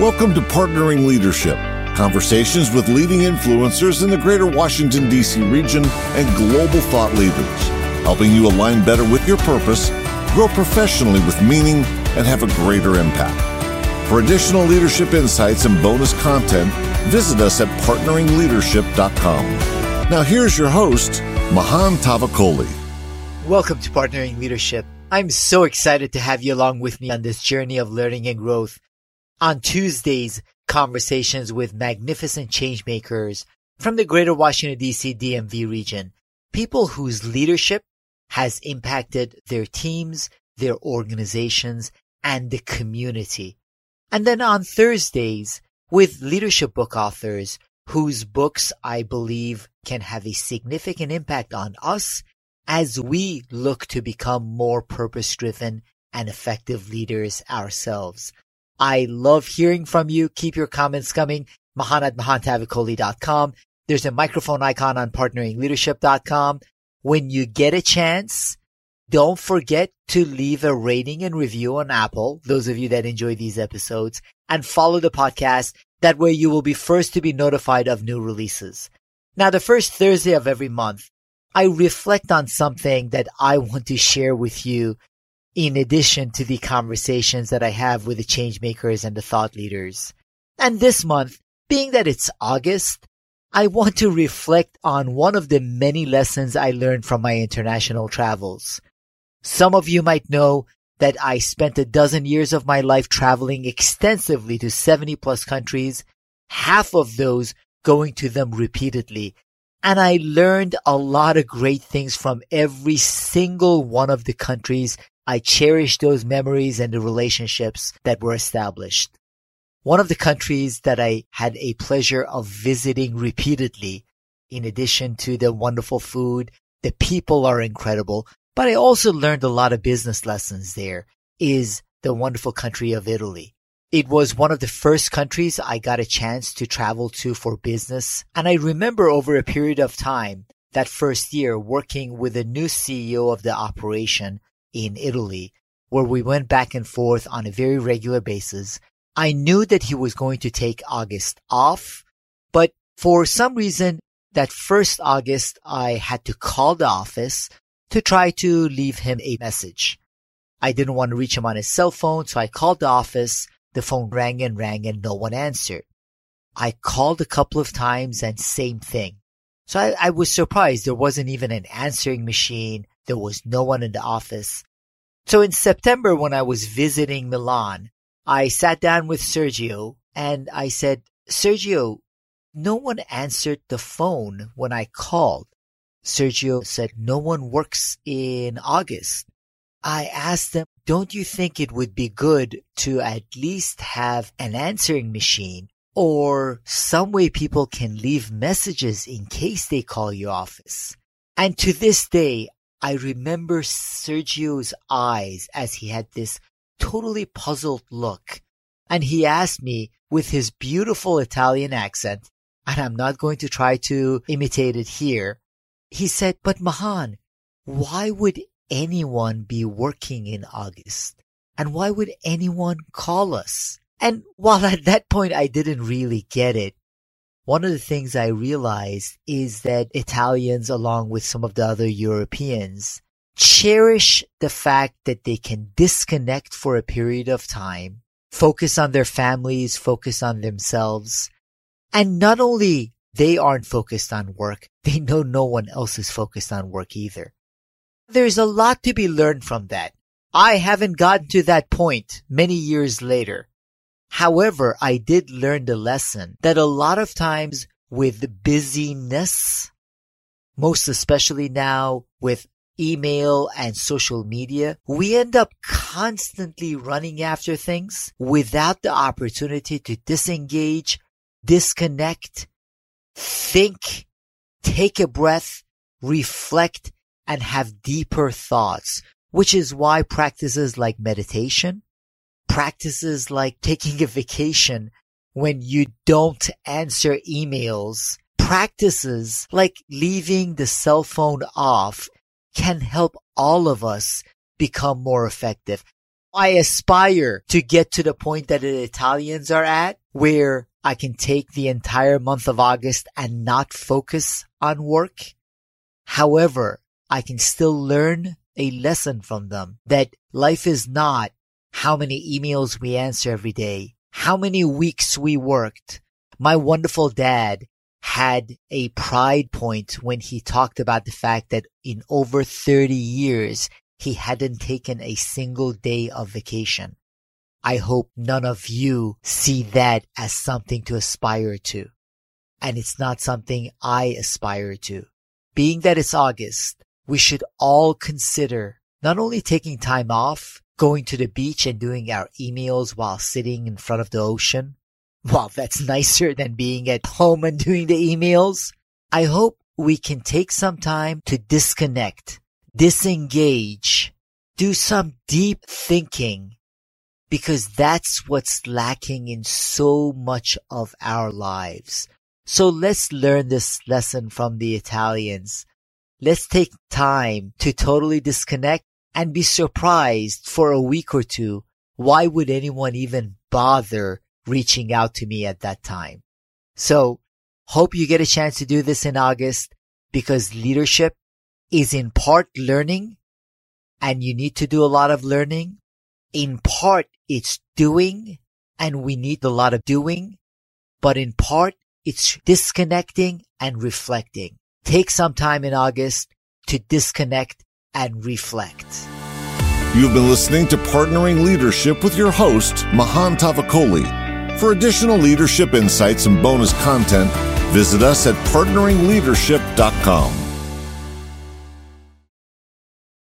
Welcome to Partnering Leadership, conversations with leading influencers in the greater Washington, D.C. region and global thought leaders, helping you align better with your purpose, grow professionally with meaning, and have a greater impact. For additional leadership insights and bonus content, visit us at partneringleadership.com. Now, here's your host, Mahan Tavakoli. Welcome to Partnering Leadership. I'm so excited to have you along with me on this journey of learning and growth. On Tuesdays, conversations with magnificent changemakers from the greater Washington DC DMV region, people whose leadership has impacted their teams, their organizations, and the community. And then on Thursdays, with leadership book authors whose books I believe can have a significant impact on us as we look to become more purpose driven and effective leaders ourselves. I love hearing from you. Keep your comments coming. Mahan at mahantavakoli.com. There's a microphone icon on partneringleadership.com. When you get a chance, don't forget to leave a rating and review on Apple, those of you that enjoy these episodes, and follow the podcast. That way you will be first to be notified of new releases. Now, the first Thursday of every month, I reflect on something that I want to share with you in addition to the conversations that I have with the change makers and the thought leaders. And this month, being that it's August, I want to reflect on one of the many lessons I learned from my international travels. Some of you might know that I spent a dozen years of my life traveling extensively to 70 plus countries, half of those going to them repeatedly. And I learned a lot of great things from every single one of the countries I cherish those memories and the relationships that were established. One of the countries that I had a pleasure of visiting repeatedly, in addition to the wonderful food, the people are incredible, but I also learned a lot of business lessons there, is the wonderful country of Italy. It was one of the first countries I got a chance to travel to for business. And I remember over a period of time, that first year working with the new CEO of the operation in Italy, where we went back and forth on a very regular basis. I knew that he was going to take August off, but for some reason, that first August, I had to call the office to try to leave him a message. I didn't want to reach him on his cell phone, so I called the office. The phone rang and rang and no one answered. I called a couple of times and same thing. So I, I was surprised there wasn't even an answering machine. There was no one in the office. So in September, when I was visiting Milan, I sat down with Sergio and I said, Sergio, no one answered the phone when I called. Sergio said, no one works in August. I asked them, don't you think it would be good to at least have an answering machine or some way people can leave messages in case they call your office? And to this day, I remember Sergio's eyes as he had this totally puzzled look. And he asked me with his beautiful Italian accent, and I'm not going to try to imitate it here. He said, but Mahan, why would anyone be working in August? And why would anyone call us? And while at that point I didn't really get it, one of the things I realized is that Italians, along with some of the other Europeans, cherish the fact that they can disconnect for a period of time, focus on their families, focus on themselves. And not only they aren't focused on work, they know no one else is focused on work either. There's a lot to be learned from that. I haven't gotten to that point many years later. However, I did learn the lesson that a lot of times with busyness, most especially now with email and social media, we end up constantly running after things without the opportunity to disengage, disconnect, think, take a breath, reflect, and have deeper thoughts, which is why practices like meditation, practices like taking a vacation when you don't answer emails, practices like leaving the cell phone off can help all of us become more effective. I aspire to get to the point that the Italians are at where I can take the entire month of August and not focus on work. However, I can still learn a lesson from them that life is not how many emails we answer every day, how many weeks we worked. My wonderful dad had a pride point when he talked about the fact that in over 30 years, he hadn't taken a single day of vacation. I hope none of you see that as something to aspire to. And it's not something I aspire to. Being that it's August, we should all consider not only taking time off, going to the beach and doing our emails while sitting in front of the ocean. Well, that's nicer than being at home and doing the emails. I hope we can take some time to disconnect disengage, do some deep thinking, because that's what's lacking in so much of our lives. So let's learn this lesson from the Italians. Let's take time to totally disconnect and be surprised for a week or two. Why would anyone even bother reaching out to me at that time? So hope you get a chance to do this in August because leadership is in part learning and you need to do a lot of learning. In part, it's doing and we need a lot of doing, but in part, it's disconnecting and reflecting. Take some time in August to disconnect and reflect. You've been listening to Partnering Leadership with your host, Mahan Tavakoli. For additional leadership insights and bonus content, visit us at partneringleadership.com.